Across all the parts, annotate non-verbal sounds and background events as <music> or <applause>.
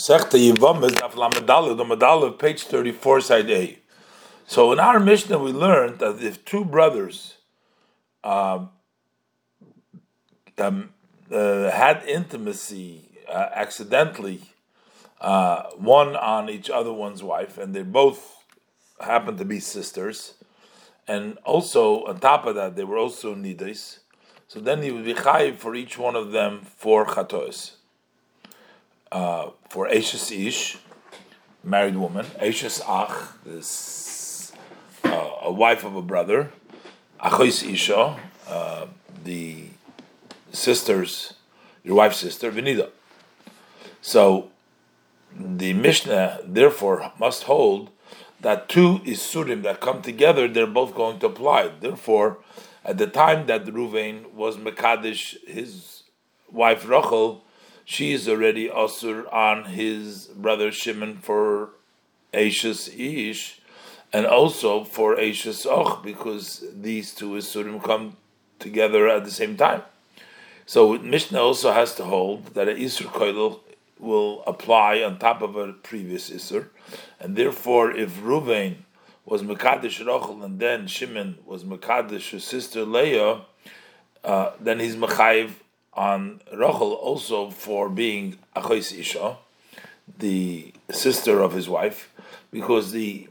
Sechta Yivamis, Daf Lamedalit, the Medalit, page 34, side A. So in our Mishnah, we learned that if two brothers uh, um, uh, had intimacy uh, accidentally, uh, one on each other one's wife, and they both happened to be sisters, and also on top of that, they were also nidas, so then he would be chayiv for each one of them for chatos uh, for Ashes Ish, married woman, Ashes Ach, this uh, a wife of a brother, Achois Isha, uh, the sister's, your wife's sister, Venida. So the Mishnah therefore must hold that two Isurim that come together, they're both going to apply. Therefore, at the time that Ruvain was Mekadesh, his wife Rachel, she is already asur on his brother Shimon for Ashes Ish, and also for Ashes Och, because these two Isurim come together at the same time. So Mishnah also has to hold that an Isur Koilel will apply on top of a previous Isur, and therefore if Ruvain was Mekadesh Rachel and then Shimon was Mekadesh his sister Leah, uh, then he's Mechayiv on Rachel also for being Achois Isha, the sister of his wife, because the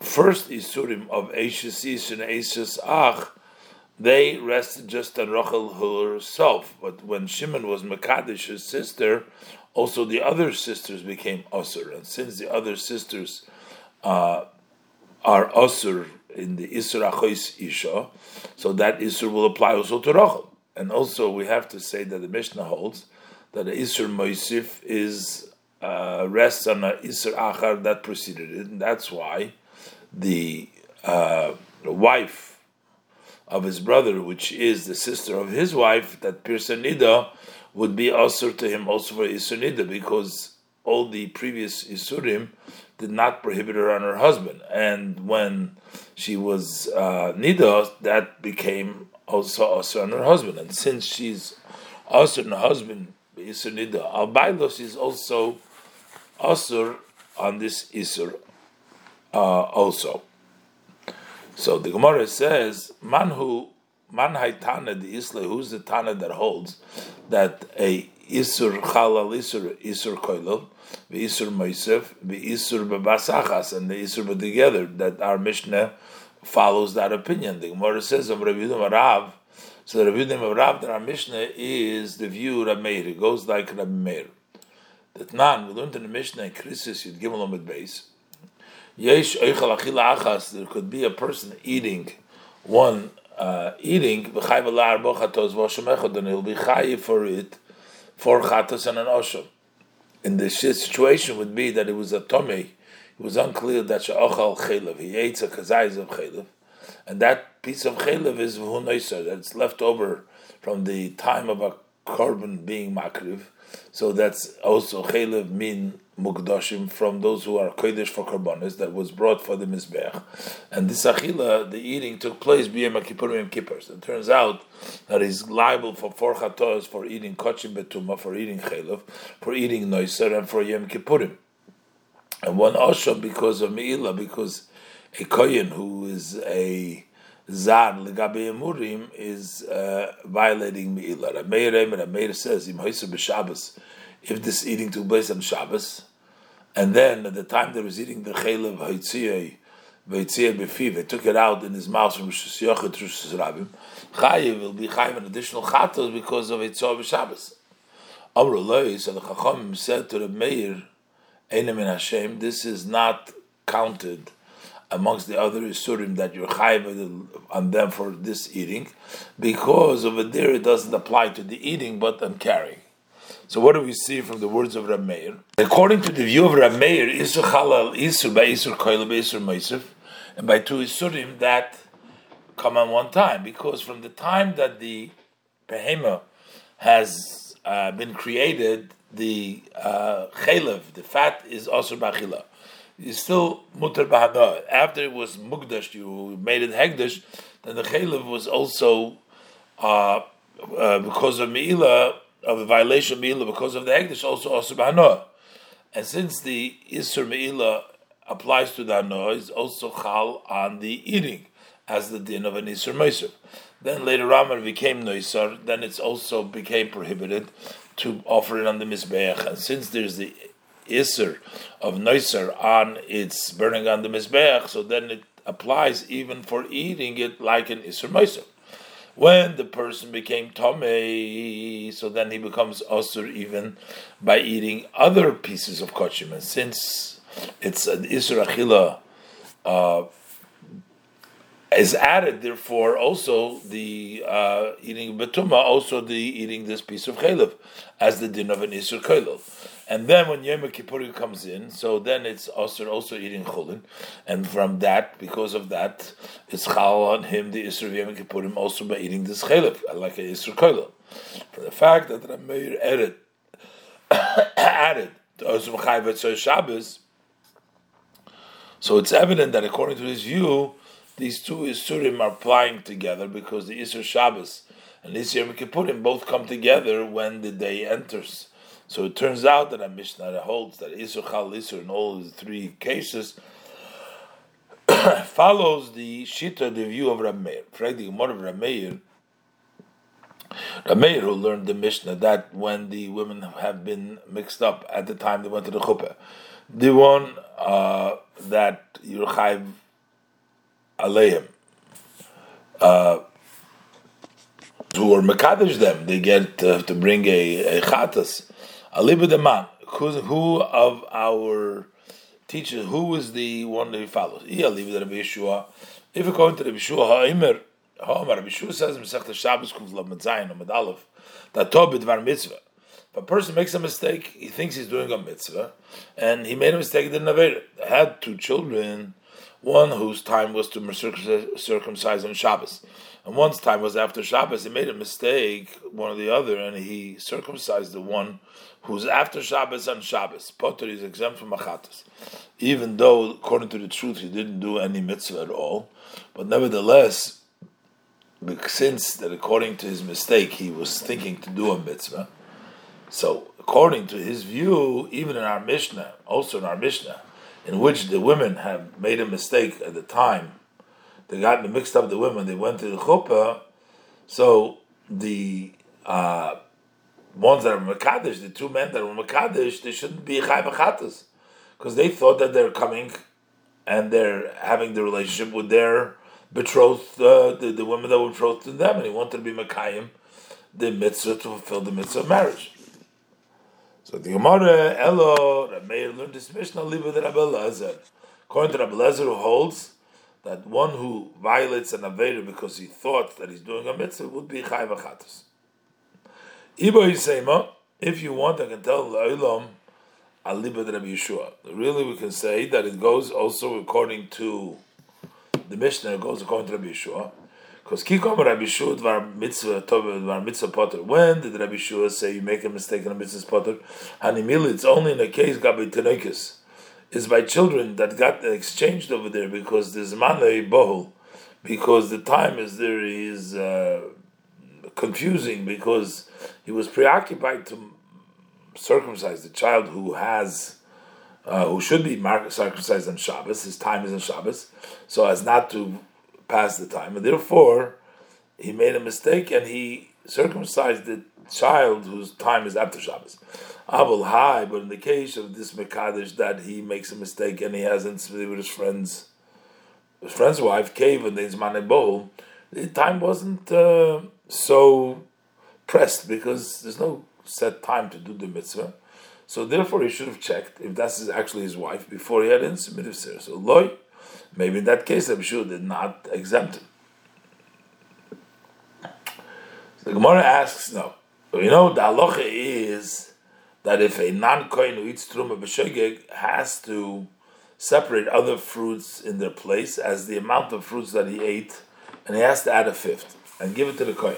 first Isurim of Eishes Ish and Eishes Ach, they rested just on Rachel herself. But when Shimon was Makadish, his sister, also the other sisters became Asur. And since the other sisters uh, are Asur in the Isur Achois Isha, so that Isur will apply also to Rachel. And also, we have to say that the Mishnah holds that the Isur Moisif is uh, rests on a Isur Achar that preceded it, and that's why the, uh, wife of his brother, which is the sister of his wife, that Pirsanida, would be Asur to him also for Isur Nida, because all the previous Isurim did not prohibit her on her husband. And when she was uh, Nida, that became also also on her husband, and since she's also on her husband, Isur Nida, Al Bailos is also Asur on this Isur uh, also. So the Gemara says, Manhu Man Tana the Isla, who's the Tana that holds that a Isur Chalal Isur Isur Koilel, the Isur Moisef, the Isur Babasachas, and the Isur together, that our Mishnah follows that opinion. The Gemara says of Rabbi Yehuda Rav, so the Rabbi Yehuda Rav that our Mishnah is the view of Rabbi Meir. It goes like Rabbi Meir. That nan we learned in the Mishnah in Krisis Yud Gimel Omid Beis. Yesh Eichel Achila Achas. There could be a person eating one uh, eating and he'll be chayiv for it for chatos and an oshom. In the situation would be that it was a tomei it was unclear that she'ochal chaylev, he ate a kazayis of chaylev, and that piece of chaylev is v'hunoiser, that's left over from the time of a korban being makriv, so that's also chaylev min mukdashim from those who are kodesh for korbanos that was brought for the mizbech, and this achila, the eating took place b'yem kippurim kippers. It turns out that he's liable for four chatos for eating kochim betuma, for eating chaylev, for eating noiser, and for yem kippurim and one Osham because of Meila, because a Kohen who is a Zar Legabe Emurim is uh, violating Meila. Rameir Rameir says, Im b'Shabbos, if this eating took place on Shabbos, and then at the time they was eating the Chelev Haitziyah, Veitziyah Befiv, they took it out in his mouth from Rosh Yochet to Rosh Chayiv will be Chayiv an additional Chatos because of Eitzah b'Shabbos. Amr so the Chacham said to the Meir, Einem in Hashem, this is not counted amongst the other Isurim that you're chayiv on them for this eating, because over there it doesn't apply to the eating but on carrying. So what do we see from the words of Rameir? According to the view of Rameir, Isur Chalal Isur by Isur Koil by Isur Meisif, and by two Isurim that come on one time, because from the time that the behema has uh, been created, the uh, the fat is also bachila. It's still mutter bahana. After it was mugdash, you made it hegdash, then the chalev was also uh, uh, because of meila of the violation of meila because of the hegdash also also bahana. And since the Isser Me'ila applies to the noise, also chal on the eating, as the din of an Isser Meiser. Then later on, when it became Noisar, then it's also became prohibited to offer it on the Mizbeach. And since there's the Isser of Noisar on its burning on the Mizbeach, so then it applies even for eating it like an Isser Meiser. When the person became Tomei, so then he becomes Osir even by eating other pieces of kochim. And since it's an Isra Achila uh, is added, therefore, also the uh, eating betuma, also the eating this piece of chaylev, as the din of an Isra Kailov. And then when Yom Kippur comes in, so then it's also also eating chulin, and from that, because of that, it's chal on him the Isra of Yom Kippurim also by eating this chaylev, like a Isra Kailov. For the fact that Rameir added <coughs> added to Osum Chayvet Shabbos, so it's evident that according to his view, these two Isurim are applying together because the Isur Shabbos and Isur Yom Kippurim both come together when the day enters. So it turns out that a Mishnah holds that Isur Chal Isur in all the three cases <coughs> follows the Shita, the view of Rameir. The Gemara of Rameir, Rameir, who learned the Mishnah that when the women have been mixed up at the time they went to the chuppah, the one uh, that Yerchayv Aleim, uh, who are Mekadesh them, they get uh, to bring a, a Chatas. The man, who of our teachers, who is the one that he follows? If we go into the Yeshua Ha'imr, Ha'amar, Rabbi Yeshua says in Masech Shabbos, Kuf Lav Metzayin, Amad Aleph, that Tobit Var Mitzvah, if a person makes a mistake, he thinks he's doing a mitzvah, and he made a mistake, didn't have it. Had two children, one whose time was to circumcise on Shabbos, and one's time was after Shabbos. He made a mistake, one or the other, and he circumcised the one who's after Shabbos on Shabbos. Potter is exempt from achatas, even though, according to the truth, he didn't do any mitzvah at all. But nevertheless, since that according to his mistake, he was thinking to do a mitzvah so, according to his view, even in our Mishnah, also in our Mishnah, in which the women have made a mistake at the time, they got mixed up the women, they went to the chuppah, so the uh, ones that are Makadish, the two men that were Makadish, they shouldn't be Chai Bachatas, because they thought that they're coming and they're having the relationship with their betrothed, uh, the, the women that were betrothed to them, and he wanted to be Makayim, the mitzvah to fulfill the mitzvah of marriage. So the Gemara Elo Rameir learned this Mishnah live the Rabbi Lezer. According to Rabbi Lezer, who holds that one who violates an Aveda because he thought that he's doing a mitzvah would be Chai Vachatas. Ibo Yisema, if you want, I can tell La'olam Alibad Rabbi Yeshua. Really, we can say that it goes also according to the Mishnah, it goes according to Rabbi Yeshua. Because Kikom Rabbi Shua var mitzvah tov var mitzvah potter. When did Rabbi Shua say you make a mistake in a mitzvah potter? Hanimil, it's only in a case gabi tenekis. Is by children that got exchanged over there because there's manei bohul, because the time is there is uh, confusing because he was preoccupied to circumcise the child who has. Uh, who should be circumcised on Shabbos? His time is on Shabbos, so as not to past the time, and therefore he made a mistake and he circumcised the child whose time is after Shabbos. Abul high, but in the case of this Mekadesh that he makes a mistake and he hasn't with his friends, his friend's wife, cave and his bowl, the time wasn't uh, so pressed because there's no set time to do the mitzvah. So therefore, he should have checked if that's actually his wife before he had submitted her. So loy, Maybe in that case, I'm did not exempt him. So the Gemara asks, no. You know, the halacha is that if a non-kohen who eats truma b'shogeg has to separate other fruits in their place as the amount of fruits that he ate, and he has to add a fifth and give it to the kohen.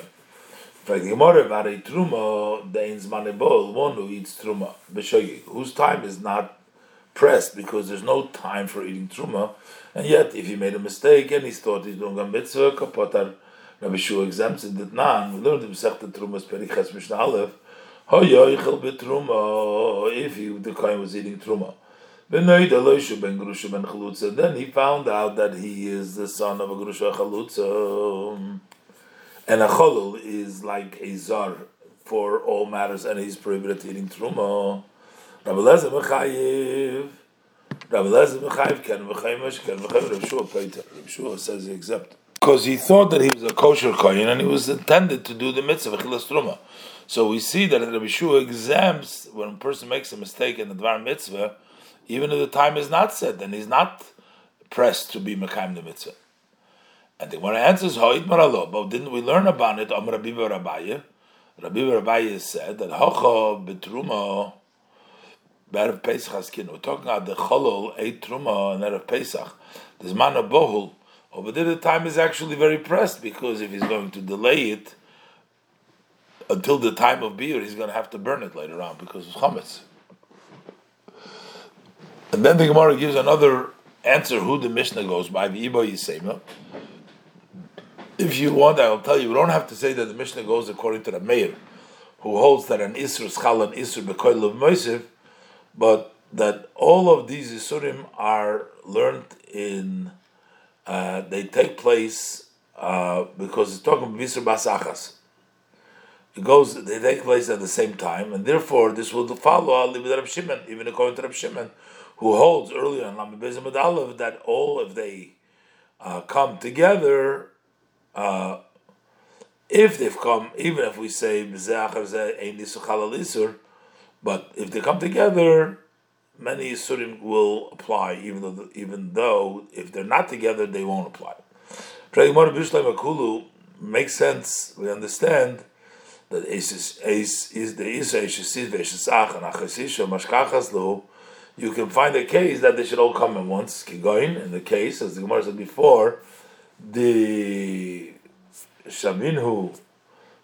the Gemara about a truma, manebol, one who eats truma b'shogeg, whose time is not pressed because there's no time for eating truma, and yet if he made a mistake and he thought he's doing a mitzvah, kapotar, Rabbi Shua exempts it that nan. We learned in Masechet Trumas Periches Mishnah Aleph Haya ichel bit truma If he, the kohen was eating truma. Then he found out that he is the son of a grusha chalutza, and a cholul is like a zar for all matters, and he's prohibited eating truma. Rabbi Lezer mechayiv. Rabbi Lezer mechayiv ken v'chaymesh ken v'chayim. Rabbi Shua Peter. Rabbi Shua says he accept because he thought that he was a kosher kohen and he was intended to do the mitzvah chilas truma. So we see that Rabbi Shua exempts when a person makes a mistake in the dvar mitzvah, even if the time is not set, then he's not pressed to be mekayim the mitzvah. And the one answers Ha'id Maralo, but didn't we learn about it? Om Rabbi Rabbi Rabbi Rabbi said that Hocha betruma Erev Pesach. We're talking about the Cholol, eight Truma, and Erev Pesach. There's Mana Bohul. Over there, the time is actually very pressed because if he's going to delay it until the time of beer, he's going to have to burn it later on because of chametz. And then the Gemara gives another answer who the Mishnah goes by. If you want, I'll tell you. We don't have to say that the Mishnah goes according to the Meir, who holds that an Isur Schal and Isur Bekoil of Moisef but that all of these Isurim are learned in, uh, they take place uh, because it's talking Visur Basachas. It goes, they take place at the same time, and therefore this will follow Rab Shimon, even according to Rab Shimon, who holds earlier in Lamed Bezim Adalev that all if they uh, come together, uh, if they've come, even if we say but if they come together, many Yisurim will apply, even though even though if they're not together, they won't apply. Makes sense. We understand that is is the You can find a case that they should all come at once. Kigoin in the case, as the Gemara said before, the Shaminhu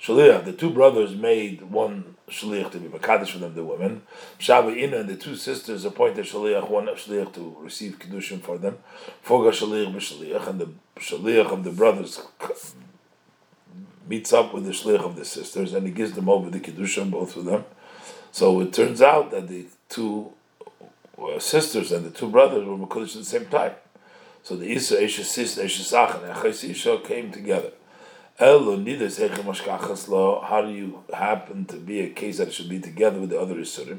Shaliach, the two brothers made one shliach to be makadosh for them, the women. Shabbat Ina and the two sisters appointed shliach, one shliach to receive kedushin for them. Foga shliach b'shliach, and the shliach of the brothers meets up with the shliach of the sisters, and he gives them over the kedushin, both of them. So it turns out that the two uh, sisters and the two brothers were makadosh at the same time. So the Isa, Esha Sis, Esha Sach, and Echais came together. How do you happen to be a case that should be together with the other Isurim?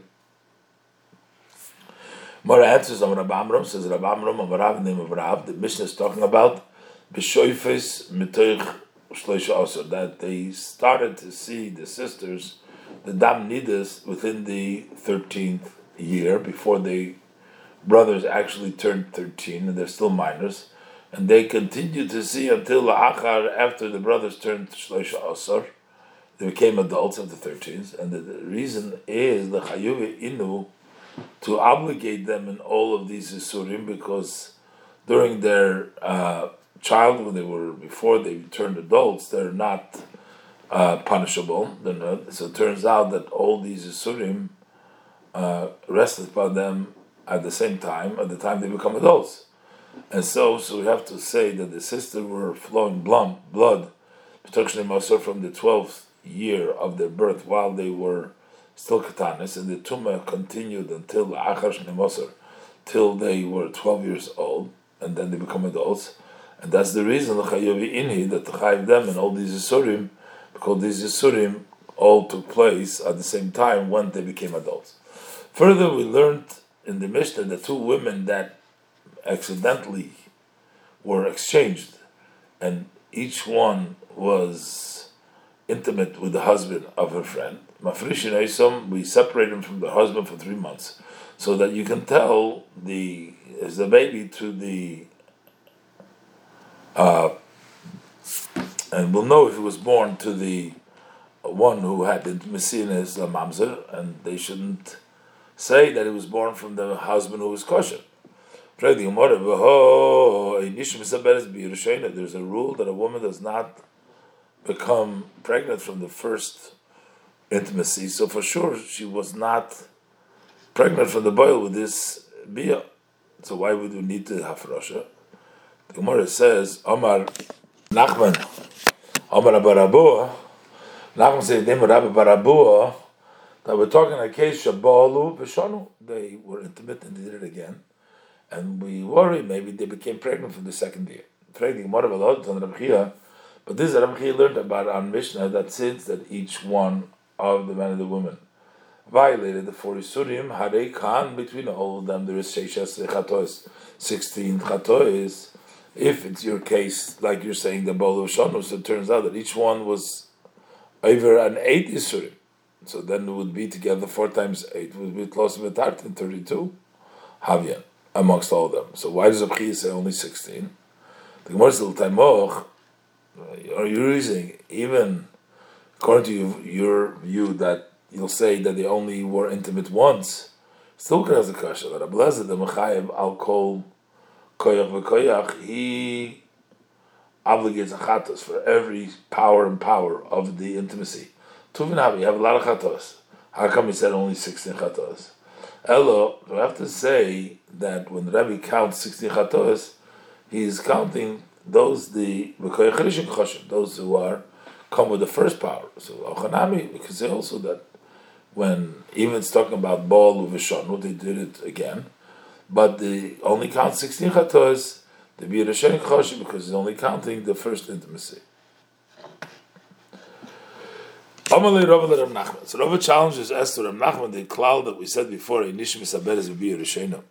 More answers on Rabbi Amram, says Rabbi Amram of Rav, name of Rav, the Mishnah is talking about B'shoifes mitoich shloisha also, that they started to see the sisters, the Dam Nidas, within the 13th year, before the brothers actually turned 13, and they're still minors and they continued to see until Achar, after the brothers turned Shloisha Asar, they became adults the 13s, and the, reason is the Chayuvi Inu to obligate them in all of these Isurim because during their uh, child, when they were before they turned adults, they're not uh, punishable. Not, so it turns out that all these Isurim uh, rested upon them at the same time, at the time they become adults. And so, so we have to say that the sisters were flowing blood, from the twelfth year of their birth, while they were still katanis, and the tumah continued until achash nemosar, till they were twelve years old, and then they become adults, and that's the reason the chayavi inhi that the chayav them and all these isurim, because these isurim all took place at the same time when they became adults. Further, we learned in the Mishnah the two women that accidentally were exchanged, and each one was intimate with the husband of her friend. Mafrishin Eisom, we separate him from the husband for three months, so that you can tell the as the baby to the uh, and we'll know if he was born to the one who had intimacy in his uh, mamzer, and they shouldn't say that he was born from the husband who was kosher. There's a rule that a woman does not become pregnant from the first intimacy. So for sure, she was not pregnant from the boil with this bia. So why would we need to have Rasha? The Gemara says, Omar Nachman, Omar Barabua, Nachman says, name Rabbi Barabua, Now we're talking a case Shabalu Vishanu. They were intimate and they did it again. And we worry maybe they became pregnant from the second year. But this Rabbi learned about on Mishnah that since that each one of the man and the woman violated the four Isurim, Hare Khan, between all of them there is Sheishas Chatos, 16 Chatos. If it's your case, like you're saying, the Bolo Shanus, it turns out that each one was over an eight Isurim. So then it would be together four times eight, would be close to Tartan, 32 Havyan, amongst all of them. So why does Abchiyah say only 16? The Gemara says, Taimoch, are you reasoning, even according to your view that you'll say that they only were intimate once, still has a kasha that Ablaza the Mechayev al kol koyach v'koyach, he obligates a chatos for every power and power of the intimacy. Tuvin you have a lot of chatos. How come he said only 16 chatos? Elo, we have to say that when the Rebbe counts 16 chatoras, he is counting those the those who are come with the first power. So Ochanami, we can say also that when even it's talking about Baal Uvishanu, they did it again, but they only count 16 chatos, the Birashen Choshi, because it's only counting the first intimacy. Amalei Rav Rav Nachman. So Rav challenges Esther Rav Nachman the cloud that we said before. Inishim is Biyur